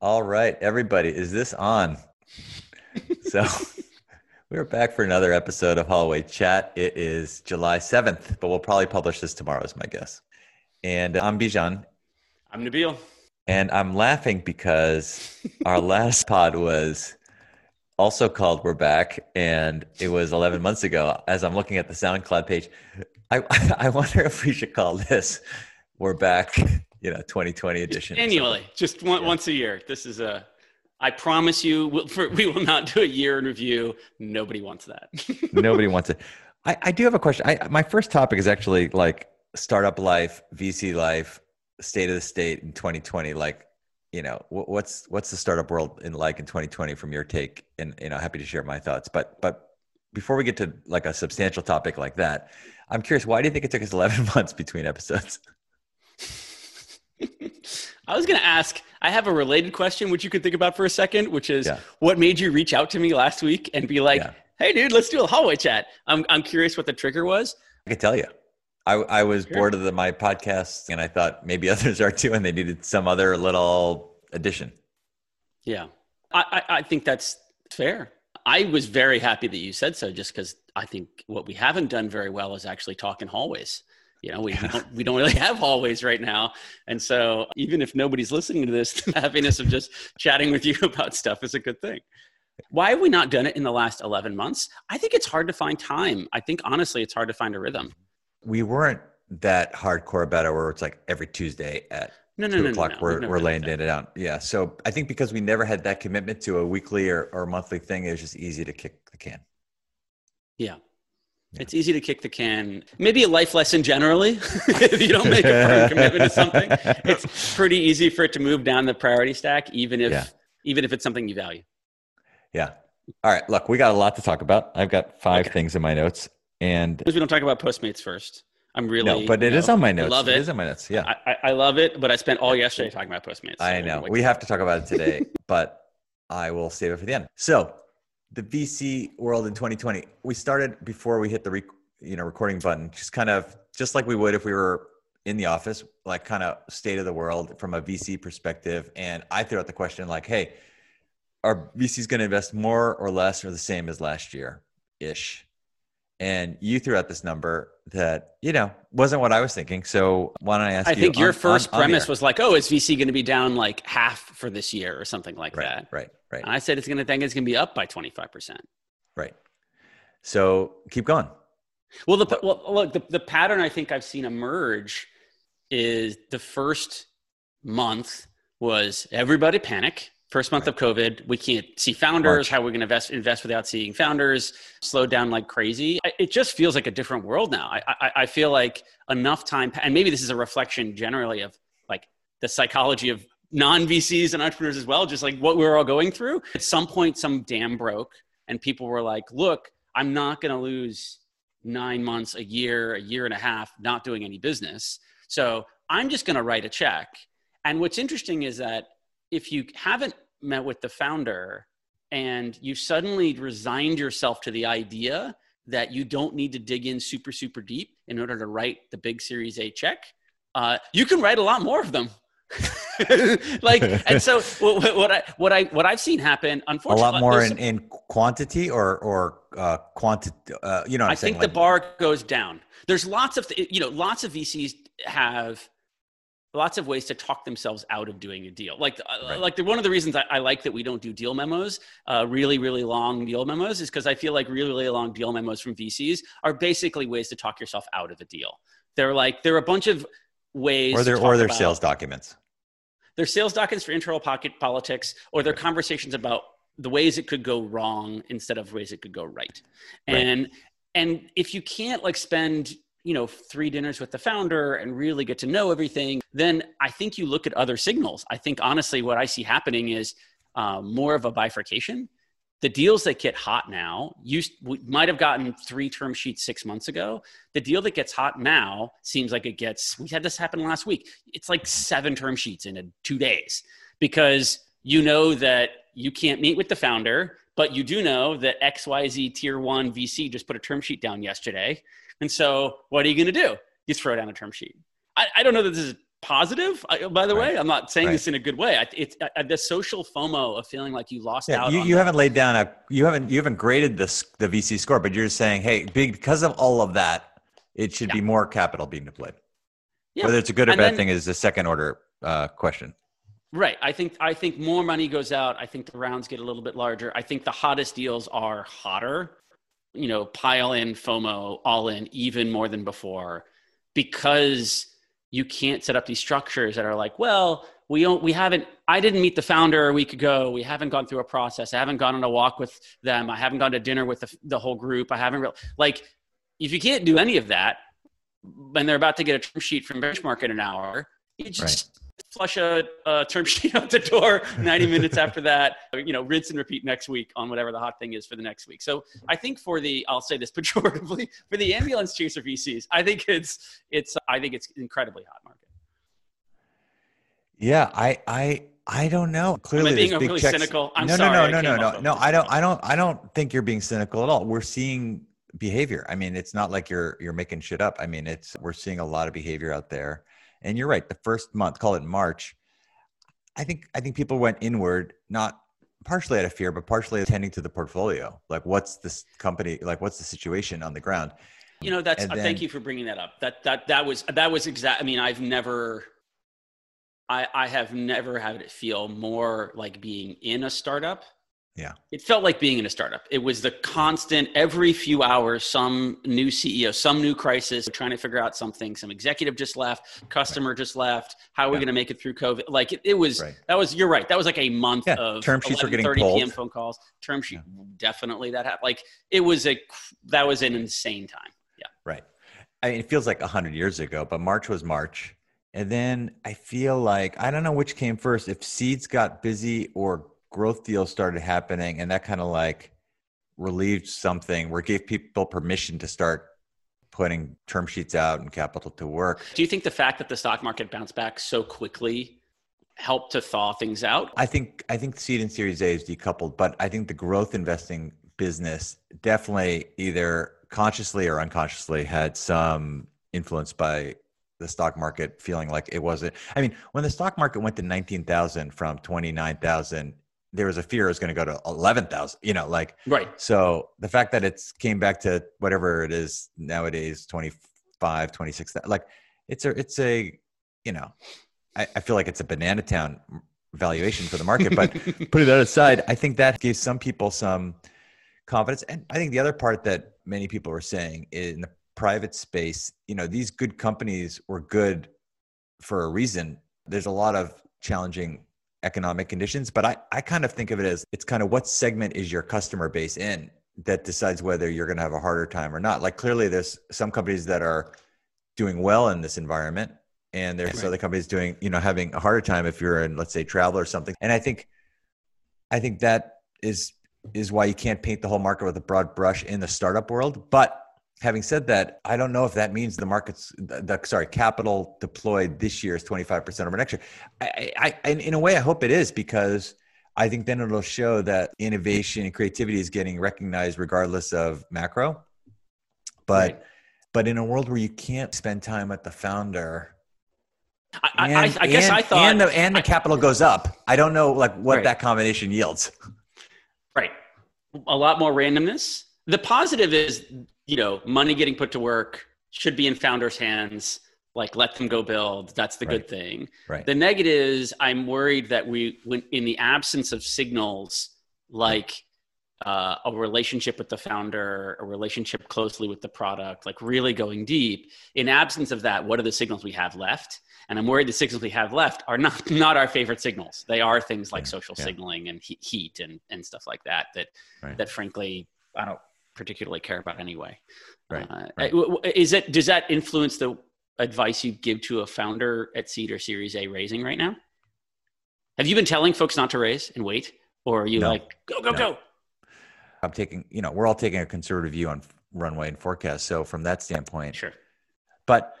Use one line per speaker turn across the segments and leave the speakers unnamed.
All right, everybody, is this on? so we're back for another episode of Hallway Chat. It is July 7th, but we'll probably publish this tomorrow, is my guess. And I'm Bijan.
I'm Nabeel.
And I'm laughing because our last pod was also called We're Back, and it was 11 months ago. As I'm looking at the SoundCloud page, I, I wonder if we should call this We're Back you know 2020 edition
annually just one, yeah. once a year. This is a i promise you we'll, for, we will not do a year in review. Nobody wants that.
Nobody wants it. I, I do have a question. I, my first topic is actually like startup life vc life state of the state in 2020 like you know what's what's the startup world in like in 2020 from your take? And you know happy to share my thoughts. But but before we get to like a substantial topic like that i'm curious why do you think it took us 11 months between episodes
I was going to ask, I have a related question, which you could think about for a second, which is yeah. what made you reach out to me last week and be like, yeah. hey, dude, let's do a hallway chat? I'm, I'm curious what the trigger was.
I could tell you. I, I was sure. bored of the, my podcast and I thought maybe others are too, and they needed some other little addition.
Yeah. I, I, I think that's fair. I was very happy that you said so just because I think what we haven't done very well is actually talk in hallways you know we, we, don't, we don't really have hallways right now. And so even if nobody's listening to this the happiness of just chatting with you about stuff is a good thing. Why have we not done it in the last 11 months? I think it's hard to find time. I think honestly it's hard to find a rhythm.
We weren't that hardcore about it where it's like every tuesday at no, no, two no, o'clock no, no. we're, we're laying it out. Yeah. So i think because we never had that commitment to a weekly or, or monthly thing it was just easy to kick the can.
Yeah yeah. It's easy to kick the can. Maybe a life lesson generally. if you don't make a firm commitment to something, it's pretty easy for it to move down the priority stack, even if yeah. even if it's something you value.
Yeah. All right. Look, we got a lot to talk about. I've got five okay. things in my notes, and because
we don't talk about Postmates first. I'm really
no, but it
know,
is on my notes.
I love it.
It is on my notes. Yeah,
I, I love it. But I spent all yesterday talking about Postmates.
So I know we have to talk about it today, but I will save it for the end. So the VC world in 2020. We started before we hit the rec- you know recording button, just kind of just like we would if we were in the office, like kind of state of the world from a VC perspective. And I threw out the question like, hey, are VCs going to invest more or less or the same as last year ish? And you threw out this number that, you know, wasn't what I was thinking. So why don't I ask
I
you?
Think your on, first on, premise on was like, oh, is VC going to be down like half for this year or something like
right,
that?
Right, right.
And I said it's going to think it's going to be up by 25%.
Right. So keep going.
Well, the well, look, the, the pattern I think I've seen emerge is the first month was everybody panic First month right. of COVID, we can't see founders. March. How are we going to invest, invest without seeing founders? Slowed down like crazy. It just feels like a different world now. I, I, I feel like enough time, and maybe this is a reflection generally of like the psychology of non VCs and entrepreneurs as well, just like what we we're all going through. At some point, some dam broke, and people were like, look, I'm not going to lose nine months, a year, a year and a half not doing any business. So I'm just going to write a check. And what's interesting is that if you haven't met with the founder and you suddenly resigned yourself to the idea that you don't need to dig in super super deep in order to write the big series a check uh, you can write a lot more of them. Like and so what, what, i what i what i've seen happen unfortunately
a lot more in, in quantity or or uh quantity uh, you know i
think
like,
the bar goes down. There's lots of you know lots of vcs have lots of ways to talk themselves out of doing a deal. Like, uh, right. like the, one of the reasons I, I, like that we don't do deal memos, uh, really, really long deal memos, is because I feel like really, really long deal memos from VCs are basically ways to talk yourself out of a deal. They're like they're a bunch of ways,
or they're or their sales documents.
They're sales documents for internal pocket politics, or they're right. conversations about the ways it could go wrong instead of ways it could go right. right. And and if you can't like spend you know three dinners with the founder and really get to know everything then i think you look at other signals. I think honestly what i see happening is uh, more of a bifurcation. The deals that get hot now you might have gotten three term sheets six months ago. The deal that gets hot now seems like it gets we had this happen last week. It's like seven term sheets in two days because you know that you can't meet with the founder but you do know that xyz tier one vc just put a term sheet down yesterday and so what are you going to do? You throw down a term sheet. I, I, don't know that this is positive. By the
Right.
way, I'm not saying
Right.
this in a good way. I, it's uh, the social FOMO of feeling like you lost
Yeah,
out.
you, you haven't laid down a you haven't you haven't graded this the VC score, but you're saying, hey, big because of all of that, it should
Yeah.
be more capital being deployed.
Yeah.
Whether it's a good or
And
bad
then-
thing is a second order uh, question.
Right. I think I think more money goes out. I think the rounds get a little bit larger. I think the hottest deals are hotter. You know, pile in FOMO, all in, even more than before, because you can't set up these structures that are like, well, we don't, we haven't. I didn't meet the founder a week ago. We haven't gone through a process. I haven't gone on a walk with them. I haven't gone to dinner with the, the whole group. I haven't real like, if you can't do any of that, when they're about to get a term sheet from Benchmark in an hour, you just flush a, a term sheet out the door 90 minutes after that you know rinse and repeat next week on whatever the hot thing is for the next week so i think for the i'll say this pejoratively for the ambulance chaser vcs i think it's it's i think it's incredibly hot market
Yeah, I I I don't know. Clearly,
being
big
overly
checks.
cynical? I'm
no,
sorry,
no, no, no, no, no, no. I don't. I don't. I don't think you're being cynical at all. We're seeing behavior. I mean, it's not like you're you're making shit up. I mean, it's we're seeing a lot of behavior out there. And you're right. The first month, call it March. I think I think people went inward, not partially out of fear, but partially attending to the portfolio. Like, what's this company? Like, what's the situation on the ground?
you know that's uh,
then-
thank you for bringing that up that that that was that was exact i mean i've never i i have never had it feel more like being in a startup
Yeah.
it felt like being in a startup. It was the constant every few hours some new ceo some new crisis trying to figure out something. Some executive just left customer just left. How are we going to make it through covid? Like it, it was
Right.
that was you're right. That was like a month
Yeah,
of
term sheets were getting
11:30 p.m phone calls. Term sheet definitely that happened like it was a that was an insane time. Yeah.
Right. I mean, it feels like 100 years ago, but March was March. And then I feel like, I don't know which came first, if seeds got busy or growth deals started happening and that kind of like relieved something or gave people permission to start putting term sheets out and capital to work.
Do you think the fact that the stock market bounced back so quickly helped to thaw things out?
I think I think seed and Series A is decoupled, but I think the growth investing business definitely either consciously or unconsciously had some influence by the stock market feeling like it wasn't. I mean, when the stock market went to nineteen thousand from twenty nine thousand, there was a fear it was going to go to eleven thousand. You know, like
Right.
so the fact that it's came back to whatever it is nowadays 25 26 like it's a it's a you know I, I feel like it's a banana town valuation for the market but putting that aside i think that gave some people some confidence and i think the other part that many people were saying in the private space you know these good companies were good for a reason there's a lot of challenging economic conditions but i i kind of think of it as it's kind of what segment is your customer base in that decides whether you're going to have a harder time or not like clearly there's some companies that are doing well in this environment and there's
Right.
other companies doing you know having a harder time if you're in let's say travel or something and i think i think that is is why you can't paint the whole market with a broad brush in the startup world but having said that i don't know if that means the markets the, sorry capital deployed this year is 25% over next year I, I, in a way i hope it is because i think then it'll show that innovation and creativity is getting recognized regardless of macro but
Right.
but in a world where you can't spend time with the founder
I, I, I, I guess
and-
I thought
and the, and the capital goes up i don't know like what
Right.
that combination yields
Right. A lot more randomness. The positive is, you know, money getting put to work should be in founders' hands. Like, let them go build. That's the good thing.
right
The negative is, I'm worried that we, when in the absence of signals like uh, a relationship with the founder, a relationship closely with the product, like really going deep. In absence of that, what are the signals we have left? And I'm worried the signals we have left are not not our favorite signals. They are things like
Yeah,
social
yeah.
signaling and heat and and stuff like that. That
Right.
that frankly I don't particularly care about anyway.
Right,
Uh,
right.
Is it does that influence the advice you give to a founder at seed or Series A raising right now? Have you been telling folks not to raise and wait, or are you
No.
like go go
No.
go?
i'm taking you know we're all taking a conservative view on runway and forecast so from that standpoint
Sure.
but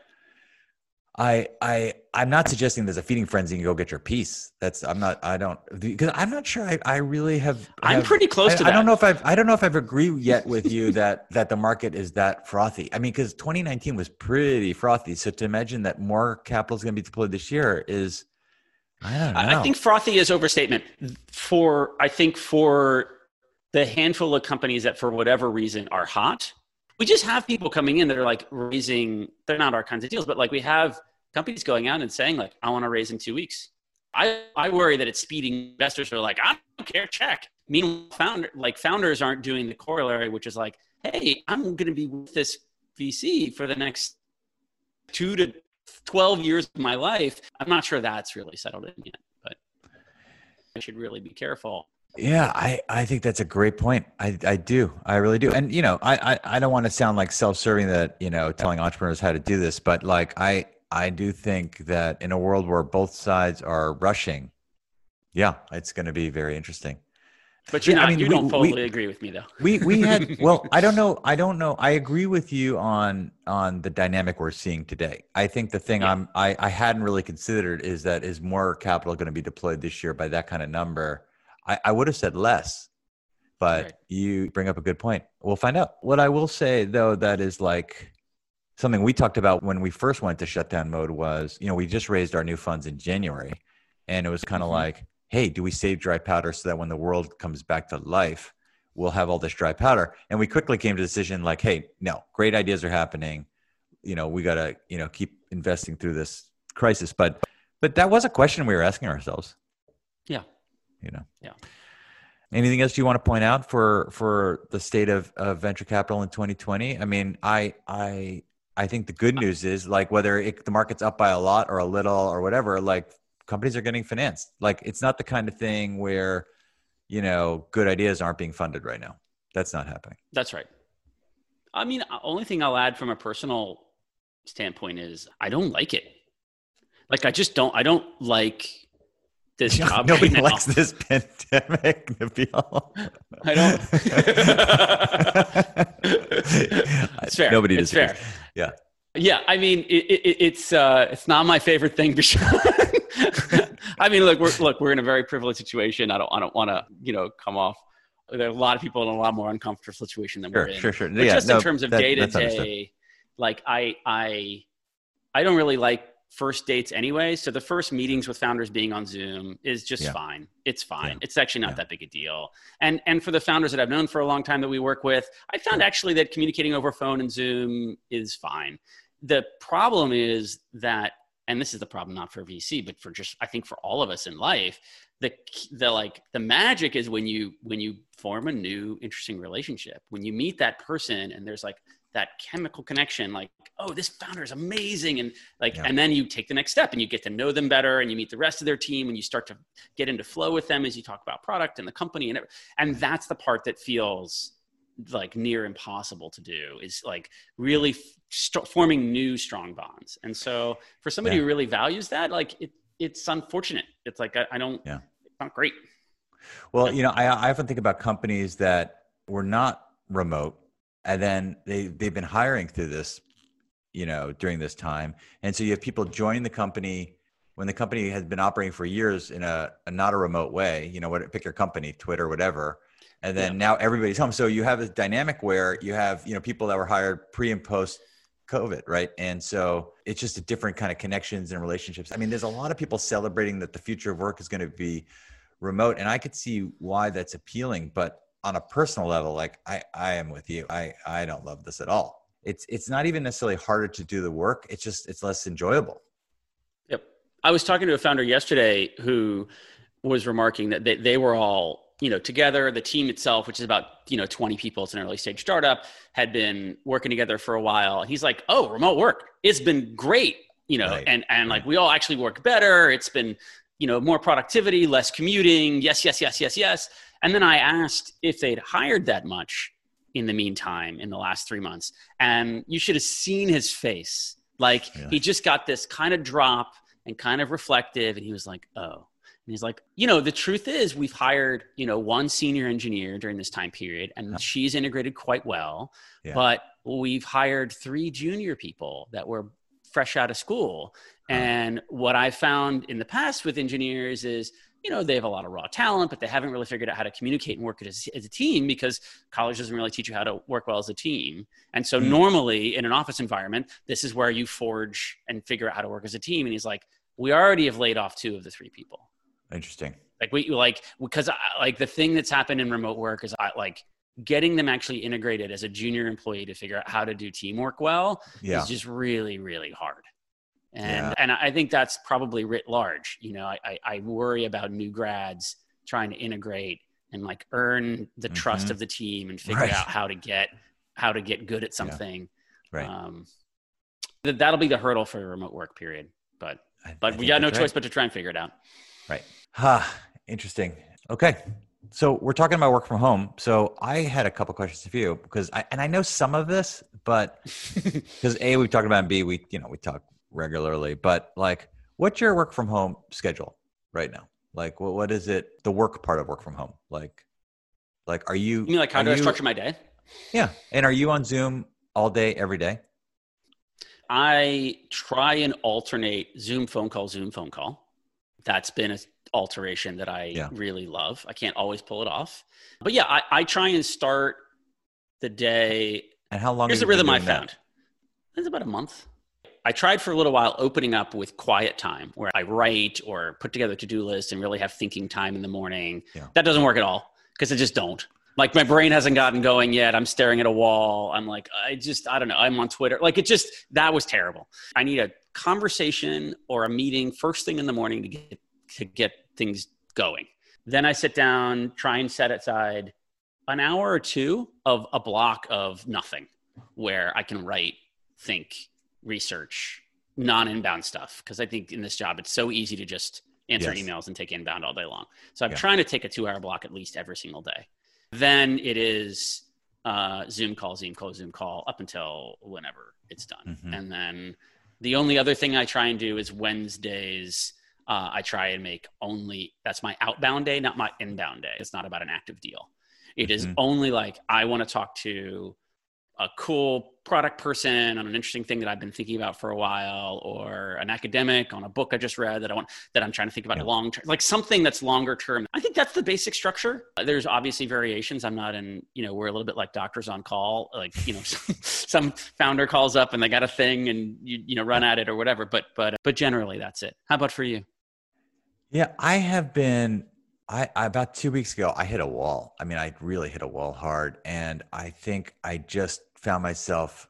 I I I'm not suggesting there's a feeding frenzy and you go get your piece. That's I'm not I don't because I'm not sure I, I really have,
I'm pretty close
I,
to
I don't know if I've I don't know if I've agreed yet with you that that the market is that frothy. I mean, because 2019 was pretty frothy. So to imagine that more capital is going to be deployed this year is I don't know.
I think frothy is overstatement for I think for the handful of companies that for whatever reason are hot. We just have people coming in that are like raising. They're not our kinds of deals, but like we have companies going out and saying like, "I want to raise in two weeks." I I worry that it's speeding investors are like, "I don't care, check." Meanwhile, founder like founders aren't doing the corollary, which is like, "Hey, I'm going to be with this VC for the next two to 12 years of my life. I'm not sure that's really settled in yet, but I should really be careful.
Yeah, I, I think that's a great point. I, I do. I really do. And you know, I, I, I don't want to sound like self-serving that, you know, telling entrepreneurs how to do this, but like I I do think that in a world where both sides are rushing, yeah, it's going to be very interesting.
But you're
Yeah, I mean,
you
we-
don't fully agree with me though.
We we had well, I don't know. I don't know. I agree with you on on the dynamic we're seeing today. I think the thing
Yeah.
I'm I, I hadn't really considered is that is more capital going to be deployed this year by that kind of number. I, I would have said less, but
Right.
you bring up a good point. We'll find out. What I will say though, that is like something we talked about when we first went to shutdown mode was, you know, we just raised our new funds in January and it was kind of
Mhm.
like, hey, do we save dry powder so that when the world comes back to life, we'll have all this dry powder? And we quickly came to the decision like, hey, no, great ideas are happening. You know, we got to, you know, keep investing through this crisis. But, but that was a question we were asking ourselves,
Yeah.
You know?
Yeah.
Anything else you want to point out for for the state of, of venture capital in 2020? I mean, I I I think the good news is like whether it, the market's up by a lot or a little or whatever, like companies are getting financed. Like it's not the kind of thing where you know good ideas aren't being funded right now. That's not happening.
That's right. I mean, uh, only thing I'll add from a personal standpoint is I don't like it. Like I just don't. I don't like this job.
Nobody
right now.
likes this pandemic, Nabeel.
I don't. it's fair.
Nobody
it's
disagrees.
fair.
Yeah.
Yeah, I mean, it, it, it's uh, it's not my favorite thing, Bashar. I mean, look, we're look, we're in a very privileged situation. I don't, I don't want to, you know, come off. There are a lot of people in a lot more uncomfortable situation than we're in.
sure, sure.
But
yeah,
just
no,
in terms of day to day, like I, I, I don't really like first dates anyway. So the first meetings with founders being on Zoom is just
Yeah.
fine. It's fine.
Yeah.
It's actually not
Yeah.
that big a deal. And and for the founders that I've known for a long time that we work with, I found actually that communicating over phone and Zoom is fine. The problem is that, and this is the problem not for VC, but for just I think for all of us in life, the the like the magic is when you when you form a new interesting relationship when you meet that person and there's like that chemical connection like oh this founder is amazing and like
Yeah.
and then you take the next step and you get to know them better and you meet the rest of their team and you start to get into flow with them as you talk about product and the company and every- and that's the part that feels like near impossible to do is like really st- forming new strong bonds and so for somebody
Yeah.
who really values that like it it's unfortunate it's like i, I don't
Yeah.
it's not great
Well, you know, I, I often think about companies that were not remote, and then they they've been hiring through this, you know, during this time, and so you have people join the company when the company has been operating for years in a, a not a remote way. You know, what pick your company, Twitter, whatever, and then
Yeah.
now everybody's home. So you have this dynamic where you have you know people that were hired pre and post COVID, right? And so it's just a different kind of connections and relationships. I mean, there's a lot of people celebrating that the future of work is going to be remote, and I could see why that's appealing. But on a personal level, like I, I am with you. I, I don't love this at all. It's, it's not even necessarily harder to do the work. It's just, it's less enjoyable.
Yep. I was talking to a founder yesterday who was remarking that they, they were all, you know, together. The team itself, which is about, you know, 20 people, it's an early stage startup, had been working together for a while. He's like, oh, remote work. It's been great, you know,
Right.
and, and like we all actually work better. It's been, you know, more productivity, less commuting. Yes, yes, yes, yes, yes. And then I asked if they'd hired that much in the meantime in the last three months. And you should have seen his face. Like
Really?
he just got this kind of drop and kind of reflective. And he was like, oh. And he's like, you know, the truth is we've hired, you know, one senior engineer during this time period and
Yeah.
she's integrated quite well.
Yeah.
But we've hired three junior people that were fresh out of school. And what I found in the past with engineers is, you know, they have a lot of raw talent, but they haven't really figured out how to communicate and work as, as a team because college doesn't really teach you how to work well as a team. And so,
Mm.
normally in an office environment, this is where you forge and figure out how to work as a team. And he's like, we already have laid off two of the three people.
Interesting.
Like we like because I, like the thing that's happened in remote work is I like getting them actually integrated as a junior employee to figure out how to do teamwork well
Yeah.
is just really really hard. And
Yeah.
and I think that's probably writ large. You know, I, I, I worry about new grads trying to integrate and like earn the trust
Mhm.
of the team and figure
Right.
out how to get how to get good at something.
Right.
Um, th- that'll be the hurdle for the remote work period. But
I- I
but we got no choice
right.
but to try and figure it out.
Right. Ha. Interesting. Okay. So we're talking about work from home. So I had a couple questions for you because I and I know some of this, but because a we've talked about and b we you know we talk regularly, but like what's your work from home schedule right now? Like what what is it? The work part of work from home. Like like are you?
You mean like how do I structure my day?
Yeah. And are you on Zoom all day every day?
I try and alternate Zoom phone call, Zoom phone call. That's been an alteration that I
Yeah.
really love. I can't always pull it off. But yeah, I, I try and start the day.
And how long?
Here's the
you
rhythm I
doing that?
found. It's about a month. I tried for a little while opening up with quiet time where I write or put together to do lists and really have thinking time in the morning.
Yeah.
That doesn't work at all because I just don't. Like my brain hasn't gotten going yet. I'm staring at a wall. I'm like, I just, I don't know. I'm on Twitter. Like it just, that was terrible. I need a conversation or a meeting first thing in the morning to get, to get things going. Then I sit down, try and set aside an hour or two of a block of nothing where I can write, think, research, non inbound stuff. Cause I think in this job, it's so easy to just answer
Yes.
emails and take inbound all day long. So I'm
Yeah.
trying to take a two hour block at least every single day. Then it is uh, Zoom call, Zoom call, Zoom call up until whenever it's done.
Mhm.
And then the only other thing I try and do is Wednesdays. Uh, I try and make only that's my outbound day, not my inbound day. It's not about an active deal. It is
Mhm.
only like I want to talk to a cool product person on an interesting thing that I've been thinking about for a while, or an academic on a book I just read that I want that I'm trying to think about
Yeah.
long term, like something that's longer term. I think that's the basic structure. There's obviously variations. I'm not in, you know, we're a little bit like doctors on call. Like, you know, some founder calls up and they got a thing and you, you know, run at it or whatever. But, but, but generally that's it. How about for you?
Yeah, I have been. I, I about two weeks ago, I hit a wall. I mean, I really hit a wall hard, and I think I just found myself.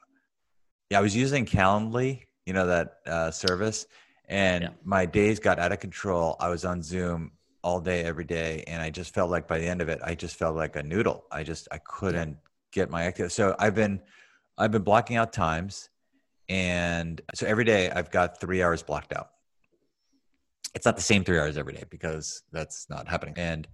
Yeah, I was using Calendly, you know that uh, service, and
Yeah.
my days got out of control. I was on Zoom all day, every day, and I just felt like by the end of it, I just felt like a noodle. I just I couldn't get my active. So I've been, I've been blocking out times, and so every day I've got three hours blocked out it's not the same three hours every day because that's not happening. And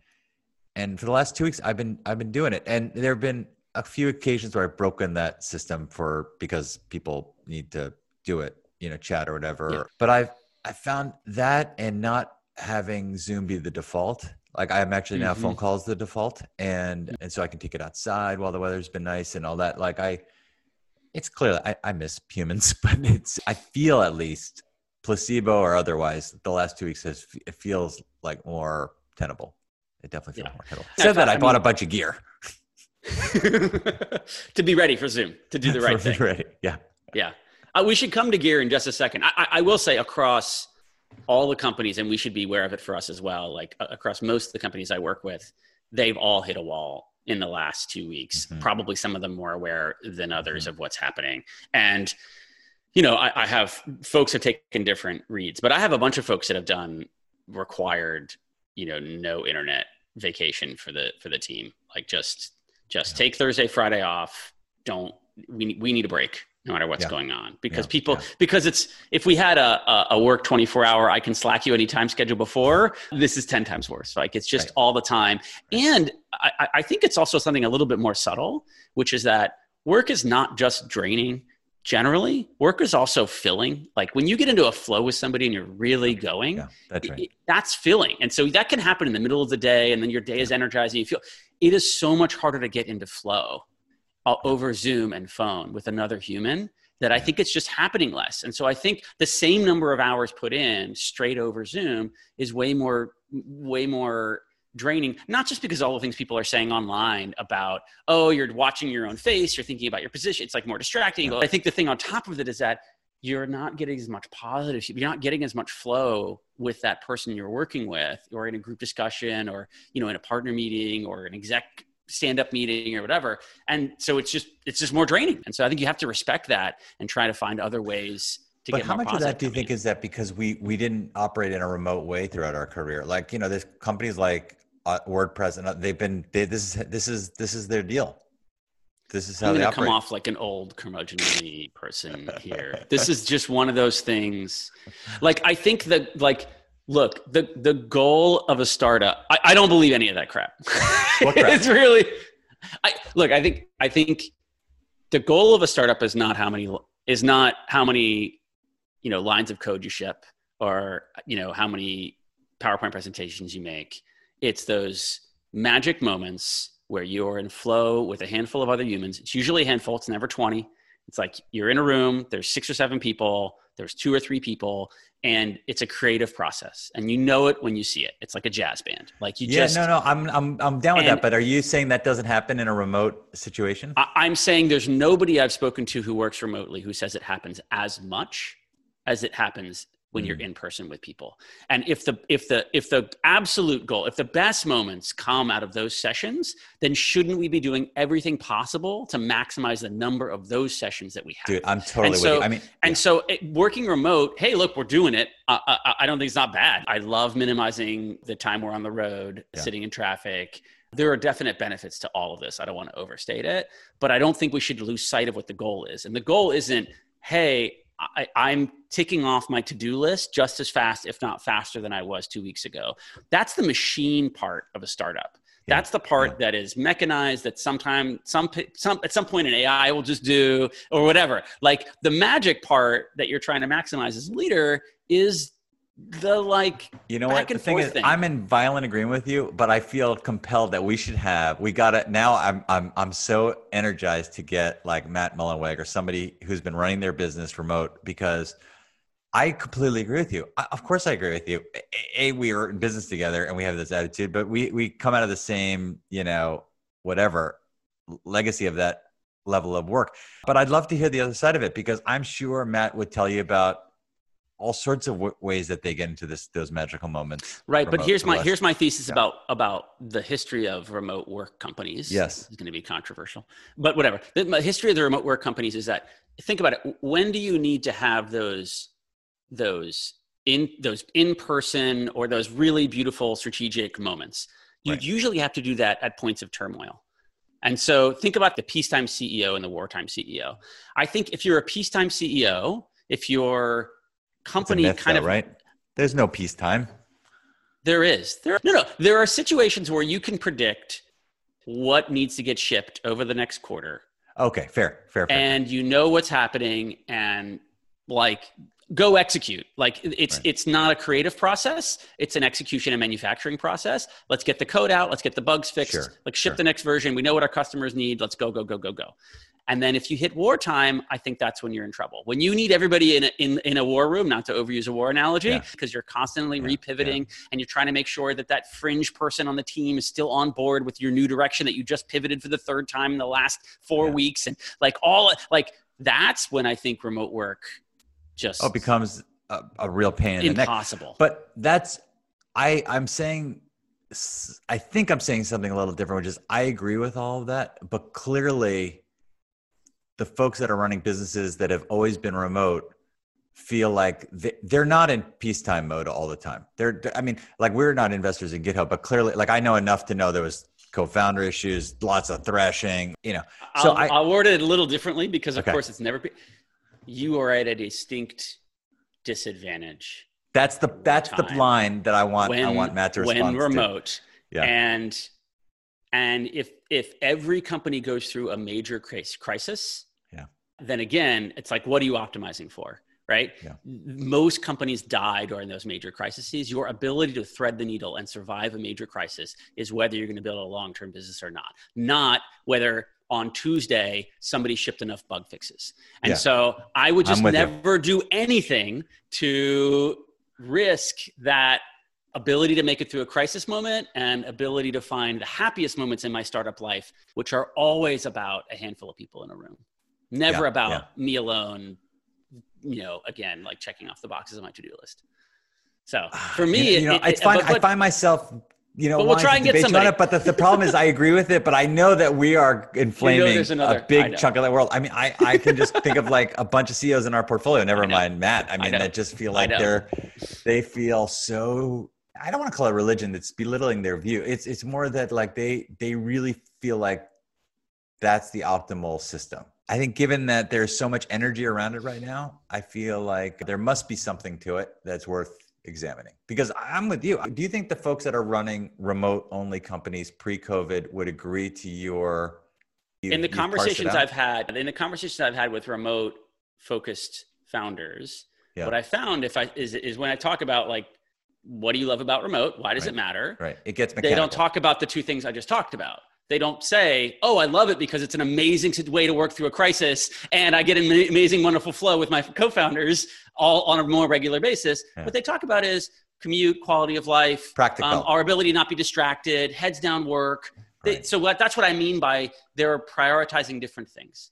and for the last two weeks, I've been I've been doing it, and there have been a few occasions where I've broken that system for because people need to do it, you know, chat or whatever.
Yeah.
But I've I found that and not having Zoom be the default. Like I'm actually now
Mhm.
phone calls the default, and and so I can take it outside while the weather's been nice and all that. Like I, it's clear I, I miss humans, but it's I feel at least placebo or otherwise, the last two weeks has it feels like more tenable. It definitely feels
Yeah.
more tenable.
Yeah,
Said that
I
I, bought
mean-
a bunch of gear.
to be ready for Zoom, to do the right thing.
Right. Yeah.
Yeah. Uh, we should come to gear in just a second. I, I, will say across all the companies, and we should be aware of it for us as well, like uh, across most of the companies I work with, they've all hit a wall in the last two weeks.
Mhm.
Probably some of them more aware than others of what's happening. And, you know, I, I have folks have taken different reads, but I have a bunch of folks that have done required, you know, no internet vacation for the for the team. Like just just
Yeah.
take Thursday, Friday off. Don't we we need a break no matter what's
Yeah.
going on because
Yeah,
people
yeah.
because it's if we had a, a, work 24 hour i can slack you anytime schedule before this is 10 times worse like it's just
Right.
all the time and I, I- think it's also something a little bit more subtle which is that work is not just draining generally work is also filling like when you get into a flow with somebody and you're really going
Yeah. That's right.
it- that's filling. And so that can happen in the middle of the day and then your day is energizing. You feel it is so much harder to get into flow uh, over Zoom and phone with another human that I think it's just happening less. And so I think the same number of hours put in straight over Zoom is way more, way more draining, not just because all the things people are saying online about, oh, you're watching your own face, you're thinking about your position. It's like more distracting. I think the thing on top of it is that you're not getting as much positive, you're not getting as much flow with that person you're working with or in a group discussion or, you know, in a partner meeting or an exec stand up meeting or whatever. And so it's just, it's just more draining. And so I think you have to respect that and try to find other ways to
but
get
how much of that do you think
in.
is that because we we didn't operate in a remote way throughout our career like you know there's companies like uh, WordPress, and uh, they've been they, this is this is this is their deal. This is how
I'm gonna come off like an old curmudgeonly person here. this is just one of those things. Like I think that like look the the goal of a startup. I, I don't believe any of that crap.
Crap?
it's really. I look. I think I think the goal of a startup is not how many is not how many you know lines of code you ship or you know how many PowerPoint presentations you make it's those magic moments where you're in flow with a handful of other humans. It's usually a handful, it's never 20. It's like you're in a room, there's six or seven people, there's two or three people, and it's a creative process. And you know it when you see it. It's like a jazz band. Like you
yeah,
just
no, no, I'm I'm I'm down with that. But are you saying that doesn't happen in a remote situation?
I, I'm saying there's nobody I've spoken to who works remotely who says it happens as much as it happens when you're
Mm.
in person with people. And if the if the if the absolute goal, if the best moments come out of those sessions, then shouldn't we be doing everything possible to maximize the number of those sessions that we have?
Dude, I'm totally with
so-
you. I mean,
And
yeah.
so, it, working remote, hey, look, we're doing it. I, I, I don't think it's not bad. I love minimizing the time we're on the road,
Yeah.
sitting in traffic. There are definite benefits to all of this. I don't want to overstate it, but I don't think we should lose sight of what the goal is. And the goal isn't, hey, I, I'm ticking off my to do list just as fast, if not faster, than I was two weeks ago. That's the machine part of a startup.
Yeah.
That's the part that is mechanized. That sometime, some, some, at some point, an AI will just do or whatever. Like the magic part that you're trying to maximize as a leader is the like
You know what? The thing is,
thing.
I'm in violent agreement with you, but I feel compelled that we should have. We got it now. I'm I'm I'm so energized to get like Matt Mullenweg or somebody who's been running their business remote because I completely agree with you. I, of course, I agree with you. A, a, we are in business together and we have this attitude, but we we come out of the same, you know, whatever legacy of that level of work. But I'd love to hear the other side of it because I'm sure Matt would tell you about all sorts of w- ways that they get into this those magical moments.
right. But here's my here's my thesis
Yeah.
about about the history of remote work companies.
Yes.
it's going to be controversial, but whatever. The history of the remote work companies is that think about it. When do you need to have those those in those in person or those really beautiful strategic moments? You
Right.
usually have to do that at points of turmoil. And so think about the peacetime CEO and the wartime CEO. I think if you're a peacetime CEO, if your
It's a
company
myth,
kind
though,
of
right. There's no peacetime.
there is. There no no. There are situations where you can predict what needs to get shipped over the next quarter,
Okay, fair, fair, fair.
and you know what's happening, and like go execute. Like it's
Right.
it's not a creative process; it's an execution and manufacturing process. Let's get the code out. Let's get the bugs fixed.
Sure,
Like ship
sure.
the next version. We know what our customers need. Let's go go go go go. And then if you hit wartime, I think that's when you're in trouble. When you need everybody in a, in, in a war room, not to overuse a war analogy,
Yeah.
because you're constantly
Yeah,
repivoting and you're trying to make sure that that fringe person on the team is still on board with your new direction that you just pivoted for the third time in the last four
Yeah.
weeks. And like all, like that's when I think remote work just
oh, becomes a, a real pain in the neck.
impossible.
But that's I I'm saying I think I'm saying something a little different, which is I agree with all of that, but clearly the folks that are running businesses that have always been remote feel like they, they're not in peacetime mode all the time. They're I mean, like we're not investors in GitHub, but clearly like I know enough to know there was co-founder issues, lots of thrashing, you know. So
I'll,
I-
I'll word it a little differently because, of
Okay.
course, it's never. You are at a distinct disadvantage
That's the that's the line that I want
when
I want Matt to respond
when
to.
remote.
Yeah.
And and if if every company goes through a major crisis,
Yeah.
then again, it's like, what are you optimizing for? Right.
Yeah.
Most companies die during those major crises. Your ability to thread the needle and survive a major crisis is whether you're going to build a long term business or not, not whether on Tuesday somebody shipped enough bug fixes. And
Yeah.
so I would just
I'm you.
never do anything to risk that ability to make it through a crisis moment and ability to find the happiest moments in my startup life, which are always about a handful of people in a room. Never
Yeah,
about
yeah.
me alone, you know, again, like checking off the boxes on my to-do list. So ah, for me,
you know, you know,
it- it-
it's fine.
but-
I find myself, you know,
But we'll try
to
and get somebody.
it, but the, the problem is, I agree with it, but I know that we are inflaming
there's another-
a
I
big chunk of the world. I mean, I, I can just think of like a bunch of CEOs in our portfolio. Never mind Matt. I mean,
know.
that just feel like they're they feel so. I don't want to call it religion. That's belittling their view. It's it's more that like they they really feel like that's the optimal system. I think given that there's so much energy around it right now, I feel like there must be something to it that's worth examining. Because I'm with you. Do you think the folks that are running remote only companies pre-COVID would agree to your you-
in the conversations? I've had, in the conversations I've had with remote focused founders,
Yeah.
what I found if I is is when I talk about like what do you love about remote? Why does
Right.
it matter?
right, it gets
They don't talk about the two things I just talked about. They don't say, "Oh, I love it because it's an amazing way to work through a crisis, and I get an amazing, wonderful flow with my co-founders all on a more regular basis."
Yeah.
What they talk about is commute, quality of life,
Practical.
um, our ability to not be distracted, heads down work. They, So what, that's what I mean by they're prioritizing different things,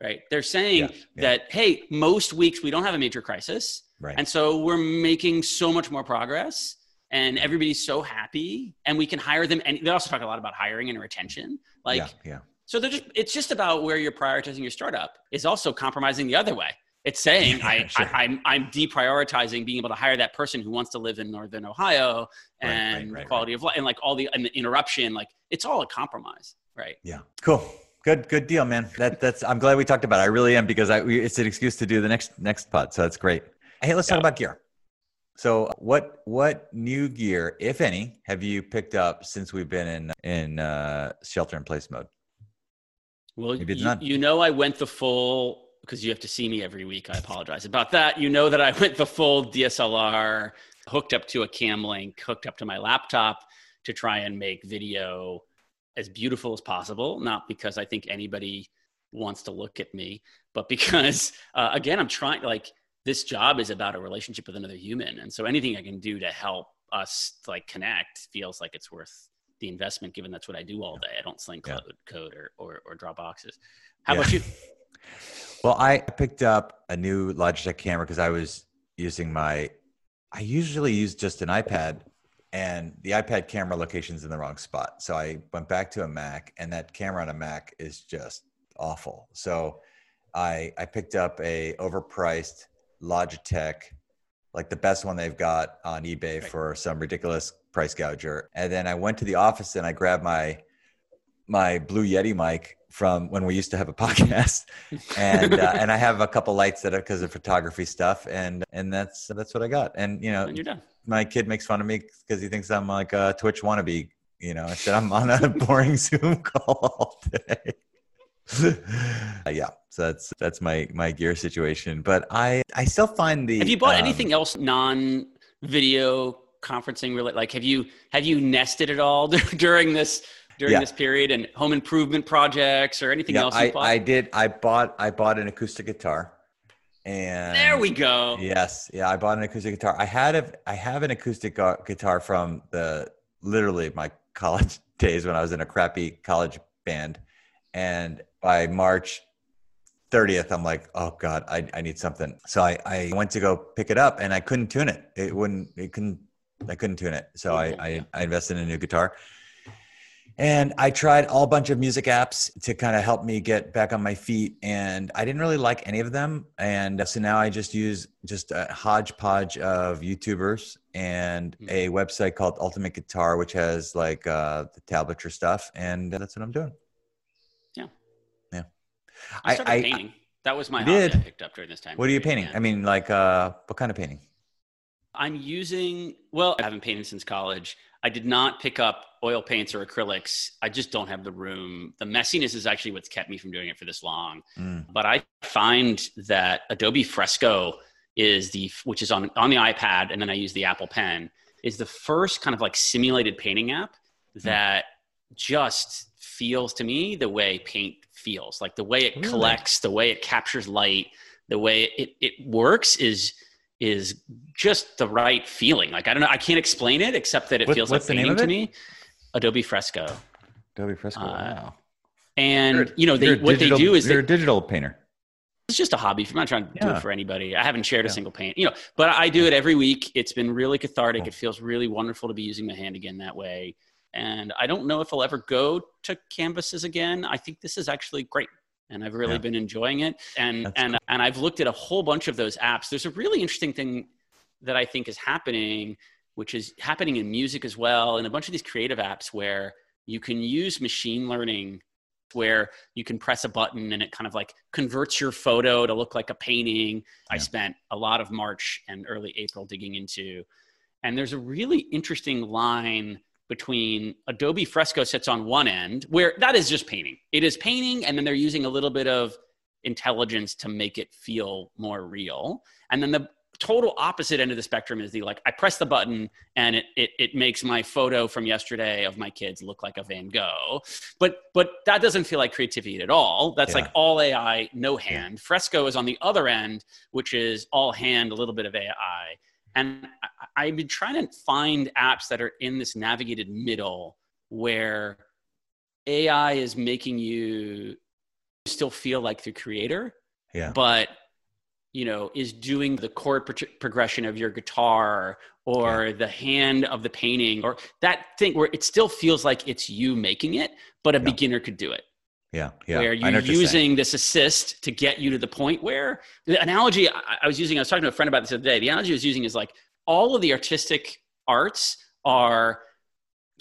right? They're saying
Yeah, yeah.
that hey, most weeks we don't have a major crisis,
right.
and so we're making so much more progress and everybody's so happy and we can hire them. And they also talk a lot about hiring and retention. Like,
yeah, yeah.
so they're just, it's just about where you're prioritizing your startup is also compromising the other way. It's saying I,
Sure.
I, I'm, I'm deprioritizing being able to hire that person who wants to live in Northern Ohio
Right, right,
and
right,
quality of life and like all the, and the interruption, like it's all a compromise, right?
Yeah. Cool. Good. Good deal, man. That that's. I'm glad we talked about it. I really am because I we, it's an excuse to do the next next pod. So that's great. Hey, let's talk about gear. So what what new gear, if any, have you picked up since we've been in in uh, shelter in place mode?
Well, you, you know, I went the full because you have to see me every week. I apologize about that. You know that I went the full DSLR, hooked up to a cam link, hooked up to my laptop to try and make video as beautiful as possible. Not because I think anybody wants to look at me, but because uh, again, I'm trying. Like this job is about a relationship with another human, and so anything I can do to help us like connect feels like it's worth the investment given that's what I do all day. I don't sling
Yeah.
code, code or, or, or drop boxes. How
Yeah.
about you?
Well, I picked up a new Logitech camera because I was using my. I usually use just an iPad, and the iPad camera location's in the wrong spot. So I went back to a Mac, and that camera on a Mac is just awful. So I I picked up a overpriced Logitech, like the best one they've got on eBay
Right.
for some ridiculous price gouger. And then I went to the office and I grabbed my my Blue Yeti mic from when we used to have a podcast, and uh, and I have a couple lights that are because of photography stuff, and and that's that's what I got. And you know,
And you're done.
my kid makes fun of me because he thinks I'm like a Twitch wannabe. You know, I said I'm on a boring Zoom call all day. Uh, yeah, so that's that's my my gear situation. But I I still find the
Have you bought
um,
anything else non-video conferencing related? Like, have you have you nested at all during this during
Yeah.
this period and home improvement projects or anything
Yeah,
else
I,
bought?
I did. I bought I bought an acoustic guitar, and
there we go.
Yes, yeah, I bought an acoustic guitar. I had a, I have an acoustic guitar from the literally my college days when I was in a crappy college band, and by March 30th, I'm like, oh god, I, I need something. So I, I went to go pick it up, and I couldn't tune it. It wouldn't. It couldn't. I couldn't tune it. So I, I, I invested in a new guitar. And I tried all bunch of music apps to kind of help me get back on my feet, and I didn't really like any of them. And so now I just use just a hodgepodge of YouTubers and
Hmm.
a website called Ultimate Guitar, which has like uh, the tablature stuff, and that's what I'm doing.
I
I-
started
I-
painting. that was my
You
hobby
did?
I picked up during this time.
What are you painting? I mean, like, uh, what kind of painting?
I'm using, well, I haven't painted since college. I did not pick up oil paints or acrylics. I just don't have the room. The messiness is actually what's kept me from doing it for this long.
Mm,
But I find that Adobe Fresco is the, which is on, on the iPad, and then I use the Apple Pen, is the first kind of like simulated painting app that just feels to me the way paint feels. Like the way it
Really?
collects, the way it captures light, the way it, it works is is just the right feeling. Like I don't know, I can't explain it except that it
What-
feels like
the name
painting to me. Adobe Fresco.
Adobe Fresco.
Uh,
wow.
And
You're-
you know, they what
digital-
they do is they,
you're a digital painter.
it's just a hobby. I'm not trying to do it for anybody. I haven't shared a
Yeah.
single paint, you know, but I do it every week. It's been really cathartic. It feels really wonderful to be using my hand again that way. And I don't know if I'll ever go to canvases again. I think this is actually great. And I've really
Yeah.
been enjoying it. And
That's
and and I've looked at a whole bunch of those apps. There's a really interesting thing that I think is happening, which is happening in music as well, and a bunch of these creative apps where you can use machine learning where you can press a button and it kind of like converts your photo to look like a painting. I spent a lot of March and early April digging into. And there's a really interesting line between Adobe Fresco sits on one end, where that is just painting. It is painting, and then they're using a little bit of intelligence to make it feel more real. And then the total opposite end of the spectrum is the like I press the button and it it, it makes my photo from yesterday of my kids look like a Van Gogh. But but that doesn't feel like creativity at all. That's
Yeah.
like all AI, no hand. Fresco is on the other end, which is all hand, a little bit of AI. And I, I've been trying to find apps that are in this navigated middle where AI is making you still feel like the creator,
Yeah.
but you know is doing the chord pro- progression of your guitar or the hand of the painting or that thing where it still feels like it's you making it but a
Yeah.
beginner could do it
Yeah. Yeah.
where you're using this assist to get you to the point where the analogy I, I was using i was talking to a friend about this the other day the analogy i was using is like all of the artistic arts are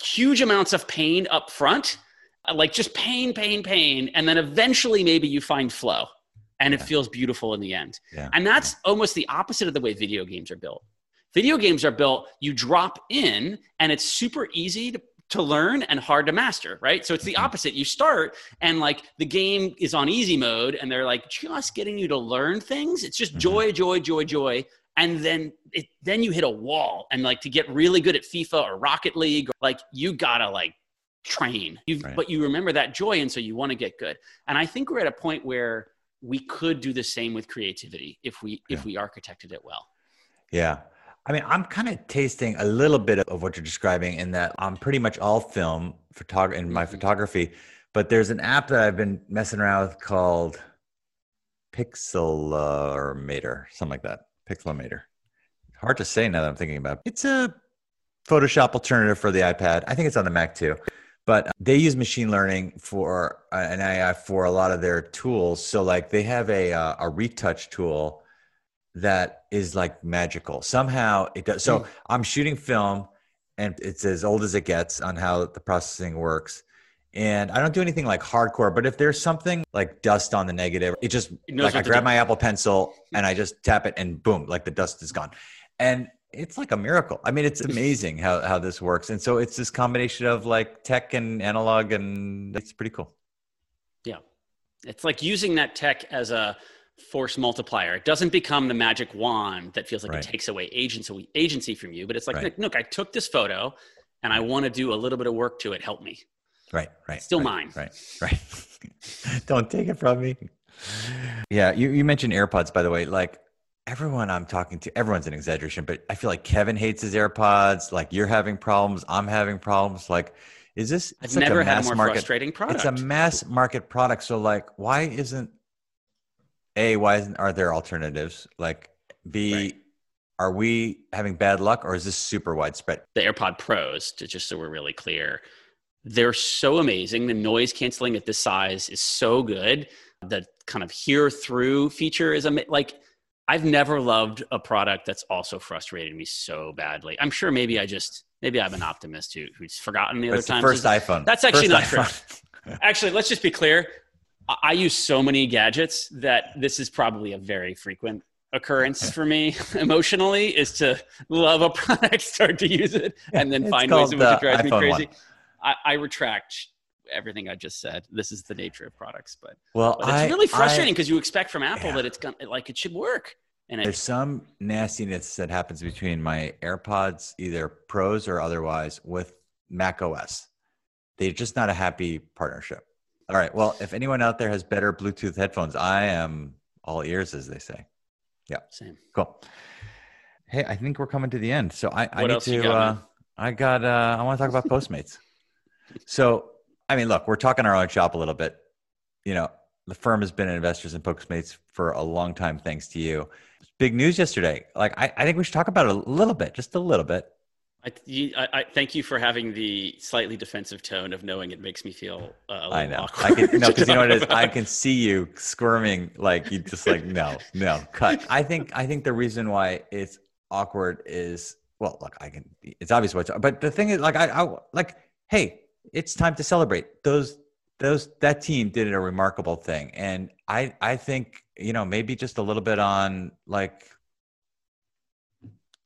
huge amounts of pain up front uh, like just pain pain pain and then eventually maybe you find flow and it
Yeah.
feels beautiful in the end
Yeah.
and that's almost the opposite of the way video games are built. Video games are built, you drop in and it's super easy to, to learn and hard to master, right? So it's the
Mhm.
opposite. You start and like the game is on easy mode and they're like just getting you to learn things. It's just
Mhm.
joy, joy, joy, joy. And then it, then you hit a wall and like to get really good at FIFA or Rocket League, like you gotta like train. You
Right.
but you remember that joy and so you want to get good. And I think we're at a point where we could do the same with creativity if we if we architected it well.
Yeah. I mean, I'm kind of tasting a little bit of what you're describing in that I'm pretty much all film photog- in my
Mhm.
photography, but there's an app that I've been messing around with called Pixelmator, something like that. Pixelmator. Hard to say now that I'm thinking about it. It's a Photoshop alternative for the iPad. I think it's on the Mac too. But they use machine learning for uh, an AI for a lot of their tools. So like they have a uh, a retouch tool that is like magical. Somehow it does. So hmm. I'm shooting film and it's as old as it gets on how the processing works. And I don't do anything like hardcore, but if there's something like dust on the negative, it just
It
like I grab
do.
my Apple Pencil hmm. and I just tap it and boom, like the dust is gone. And it's like a miracle. I mean, it's amazing how, how this works. And so it's this combination of like tech and analog, and it's pretty cool. Yeah.
It's like using that tech as a force multiplier. It doesn't become the magic wand that feels like
Right.
it takes away agency agency from you, but it's like,
Right.
look, I took this photo and I want to do a little bit of work to it. Help me.
Right, right.
Still
right,
mine.
Right, right. Don't take it from me. Yeah, you, you mentioned AirPods, by the way. Like everyone I'm talking to, everyone's an exaggeration, but I feel like Kevin hates his AirPods. Like you're having problems. I'm having problems. Like, is this?
I've
it's like
never
a
had a more
market,
frustrating product.
It's a mass market product. So like, why isn't a? Why isn't are there alternatives? Like b.
Right.
Are we having bad luck, or is this super widespread?
the AirPod Pros, to just so we're really clear, they're so amazing. The noise canceling at this size is so good. The kind of hear through feature is ama- like I've never loved a product that's also frustrated me so badly. I'm sure maybe I just maybe I'm an optimist who, who's forgotten the other
It's the
times.
first iPhone.
That's actually
First
not
iPhone.
Actually, let's just be clear. I- use so many gadgets that this is probably a very frequent occurrence for me emotionally is to love a product, start to use it, and then
It's
find ways in which it drives me crazy. I, I retract everything I just said. This is the nature of products, but,
Well,
but it's
I-
really frustrating because you expect from Apple
Yeah.
that it's gonna like it should work, and it,
There's some nastiness that happens between my AirPods, either pros or otherwise, with Mac OS. they're just not a happy partnership. All right. Well, if anyone out there has better Bluetooth headphones, I am all ears, as they say. Yeah.
Same.
Cool. Hey, I think we're coming to the end. So I, I need to.
got,
uh. I got. Uh, I want to talk about Postmates. so, I mean, look, we're talking our own shop a little bit. You know, the firm has been investors in Postmates for a long time, thanks to you. Big news yesterday. Like, I, I think we should talk about it a little bit, just a little bit.
I, you, I, I thank you for having the slightly defensive tone of knowing it makes me feel uh, a
I know. I can no, because you know what it is. I can see you squirming, like you just like no, no, cut. I think I think the reason why it's awkward is well, look, I can. It's obvious what's, but the thing is, like I, I like, hey, it's time to celebrate. Those those that team did a remarkable thing, and I I think you know maybe just a little bit on like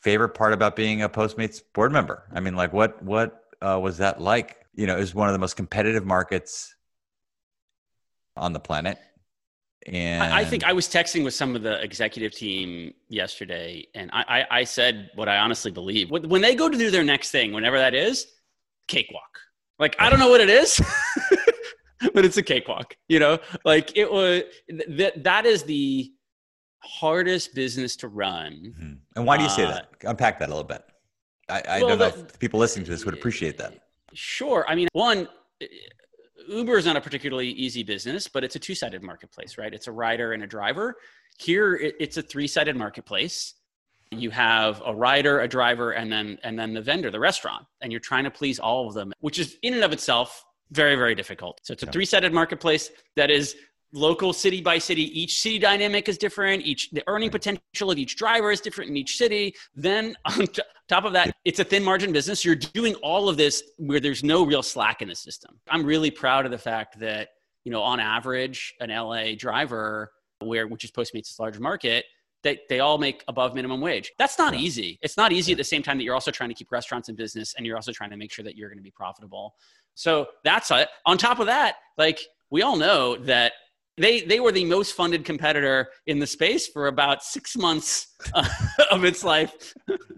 favorite part about being a Postmates board member. I mean, like what what uh, was that like? You know, it was one of the most competitive markets on the planet. And
I, I think I was texting with some of the executive team yesterday, and I, I, I said what I honestly believe. When when they go to do their next thing, whenever that is, cakewalk. Like I don't know what it is, but it's a cakewalk. You know, like it was. That that is the hardest business to run.
And why do you say
Uh,
that? Unpack that a little bit. I, I
well,
don't know
the-
if people listening to this would appreciate that.
Sure. I mean, one, Uber is not a particularly easy business, but it's a two sided marketplace, right? It's a rider and a driver. Here, it, it's a three sided marketplace. You have a rider, a driver, and then and then the vendor, the restaurant, and you're trying to please all of them, which is in and of itself very very difficult. So it's a three sided marketplace that is local city by city each city dynamic is different each the earning potential of each driver is different in each city then on t- top of that it's a thin margin business. You're doing all of this where there's no real slack in the system. I'm really proud of the fact that you know on average an la driver where which is postmates' large market they, they all make above minimum wage. That's not
Yeah.
easy. It's not easy at the same time that you're also trying to keep restaurants in business and you're also trying to make sure that you're going to be profitable. So that's it. On top of that like we all know that they they were the most funded competitor in the space for about six months uh, of its life,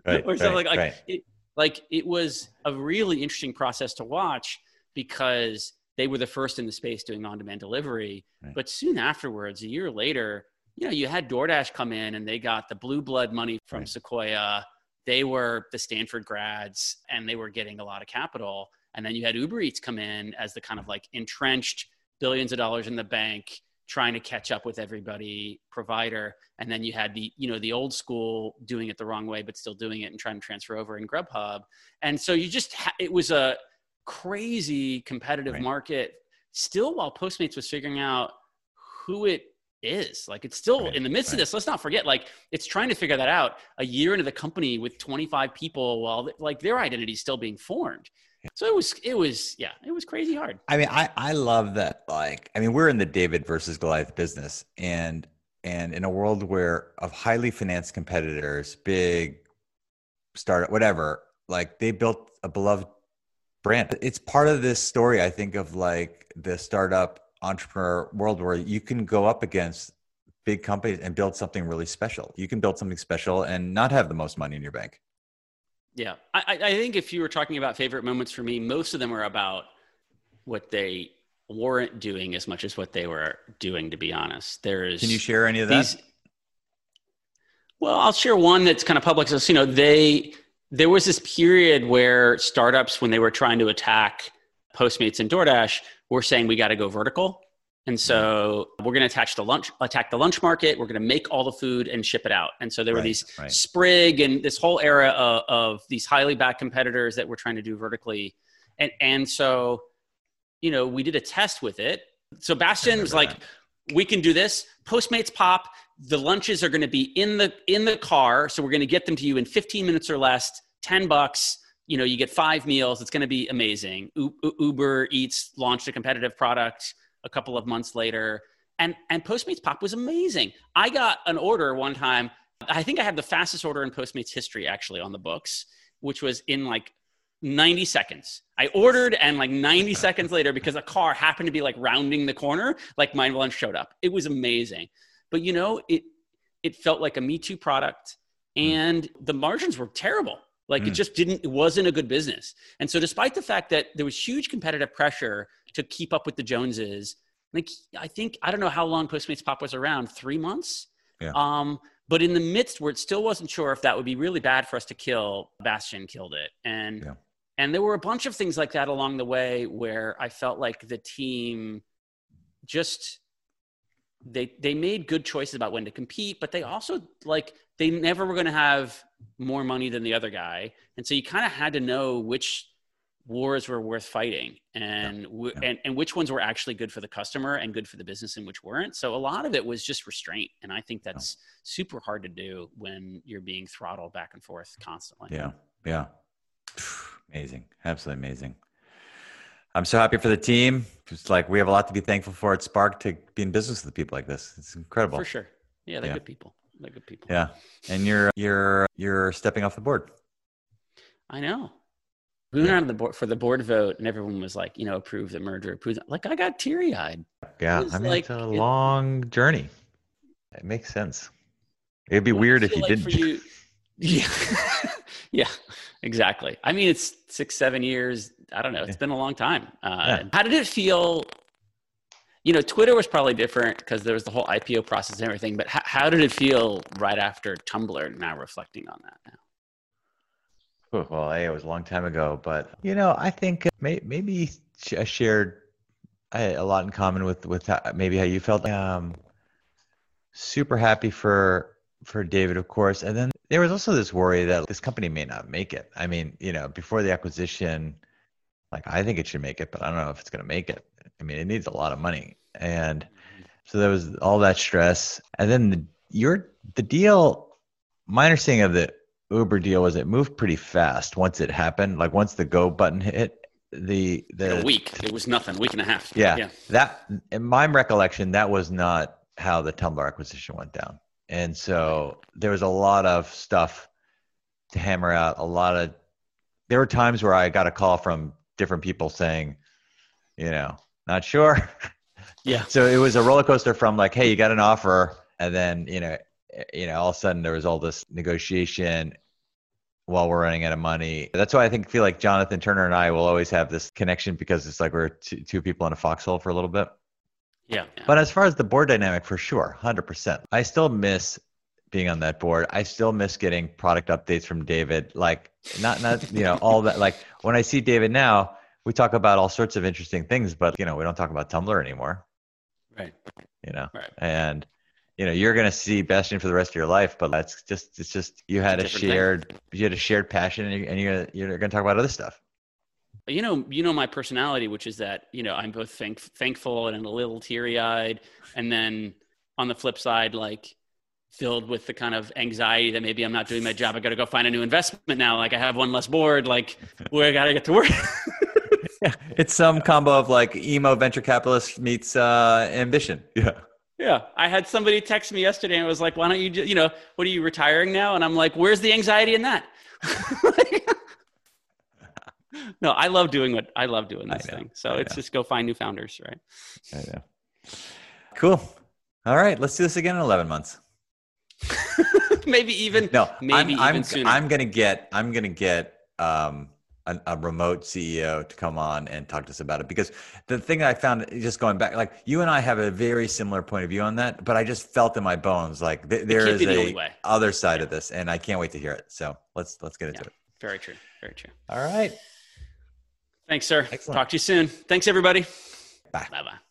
Right,
or something
right,
like like
right.
it, like it was a really interesting process to watch because they were the first in the space doing on-demand delivery. But soon afterwards, a year later, you know, you had DoorDash come in and they got the blue blood money from. Sequoia. They were the Stanford grads and they were getting a lot of capital. And then you had Uber Eats come in as the kind of like entrenched billions of dollars in the bank trying to catch up with everybody provider. And then you had the you know the old school doing it the wrong way but still doing it and trying to transfer over in grubhub. And so you just ha- it was a crazy competitive
Right.
market still while postmates was figuring out who it is. Like it's still
Right,
in the midst of this. Let's not forget like it's trying to figure that out a year into the company with 25 people while like their identity is still being formed so it was it was yeah it was crazy hard
I mean, I, I love that. Like, I mean, we're in the David versus Goliath business, and and in a world where of highly financed competitors, big startup, whatever, like they built a beloved brand. It's part of this story, I think, of like the startup entrepreneur world where you can go up against big companies and build something really special. You can build something special and not have the most money in your bank.
Yeah, I, I think if you were talking about favorite moments for me, most of them are about what they weren't doing as much as what they were doing. To be honest, there's
Can you share any of that?
these. Well, I'll share one that's kind of public. So, you know, they there was this period where startups, when they were trying to attack Postmates and DoorDash, were saying we got to go vertical. And so we're going to attach the lunch, attack the lunch market. We're going to make all the food and ship it out. And so there were
Right,
these
right.
Sprig and this whole era of, of these highly backed competitors that we're trying to do vertically. And and so, you know, we did a test with it. So Bastian was like,
remember
we can do this. Postmates pop. The lunches are going to be in the in the car, so we're going to get them to you in 15 minutes or less. 10 bucks. You know, you get five meals. It's going to be amazing. Uber Eats launched a competitive product a couple of months later, and and Postmates pop was amazing. I got an order one time. I think I had the fastest order in Postmates history actually on the books, which was in like 90 seconds. I ordered and like 90 seconds later, because a car happened to be like rounding the corner, like my lunch showed up. It was amazing. But you know, it it felt like a Me Too product hmm. and the margins were terrible. Like it
Mm.
just didn't, it wasn't a good business. And so, despite the fact that there was huge competitive pressure to keep up with the Joneses, like I think I don't know how long Postmates Pop was around, three months.
Yeah.
Um, but in the midst where it still wasn't sure if that would be really bad for us to kill, Bastian killed it, and
Yeah.
and there were a bunch of things like that along the way where I felt like the team just they they made good choices about when to compete, but they also like they never were going to have more money than the other guy, and so you kind of had to know which wars were worth fighting and w-
Yeah.
and and which ones were actually good for the customer and good for the business and which weren't. So a lot of it was just restraint, and I think that's super hard to do when you're being throttled back and forth constantly.
Yeah. Yeah. Amazing. Absolutely amazing. I'm so happy for the team. It's like we have a lot to be thankful for at Spark to be in business with people like this. It's incredible.
for sure. Yeah, they're
Yeah.
good people. They're good people.
Yeah. And you're you're you're stepping off the board.
I know. We went out on the board for the board vote, and everyone was like, you know, approve the merger, approve. The, like, I got teary eyed.
Yeah. I mean, it's
like-
a
it-
long journey. It makes sense. It'd be weird if you didn't.
You, yeah, yeah, exactly. I mean, it's six, seven years. I don't know. It's
Yeah.
been a long time. Uh,
Yeah.
How did it feel? You know, Twitter was probably different because there was the whole IPO process and everything. But how, how did it feel right after Tumblr? Now reflecting on that now.
Well, hey, it was a long time ago, but you know, I think uh, may, maybe I shared a lot in common with with how, maybe how you felt. Um, super happy for for David, of course, and then there was also this worry that this company may not make it. I mean, you know, before the acquisition, like I think it should make it, but I don't know if it's going to make it. I mean, it needs a lot of money, and mm-hmm. so there was all that stress, and then the, your the deal. My understanding of the Uber deal was it moved pretty fast once it happened. Like once the go button hit, the the
a week. It was nothing. Week and a half.
yeah,
Yeah.
that in my recollection, that was not how the Tumblr acquisition went down. And so there was a lot of stuff to hammer out. A lot of there were times where I got a call from different people saying, you know, not sure.
Yeah.
So it was a roller coaster from like, hey, you got an offer, and then you know, eh, you know, all of a sudden there was all this negotiation while we're running out of money. That's why I think feel like Jonathan Turner and I will always have this connection because it's like we're two, two people in a foxhole for a little bit.
Yeah. yeah.
But as far as the board dynamic, for sure, hundred percent. I still miss being on that board. I still miss getting product updates from David. Like not not you know all that. Like when I see David now, we talk about all sorts of interesting things, but you know we don't talk about Tumblr anymore.
Right.
You know,
Right.
and you know you're gonna see Bastian for the rest of your life, but that's just it's just you had a
thing.
shared you had a shared passion, and, you, and you're gonna, you're gonna talk about other stuff.
you know you know my personality which is that you know i'm both thank- thankful and a little teary-eyed and then on the flip side like filled with the kind of anxiety that maybe i'm not doing my job i gotta go find a new investment now like i have one less board like where i gotta get to work
Yeah, it's some combo of like emo venture capitalist meets uh, ambition. Yeah.
yeah i had somebody text me yesterday and was like why don't you ju- you know what are you retiring now and i'm like where's the anxiety in that no i love doing what i love doing this thing so
I
it's
know.
just go find new founders right
I know. Cool. All right, let's do this again in 11 months.
maybe even
No,
maybe
I'm, I'm,
even sooner.
I'm gonna get I'm gonna get um, a, a remote CEO to come on and talk to us about it because the thing I found just going back, like you and I have a very similar point of view on that, but I just felt in my bones like th- there is
the
a other side of this, and I can't wait to hear it. So let's let's get into
Yeah.
it.
Very true. Very true.
All right.
Thanks, sir.
Excellent.
Talk to you soon. Thanks, everybody.
Bye.
Bye bye.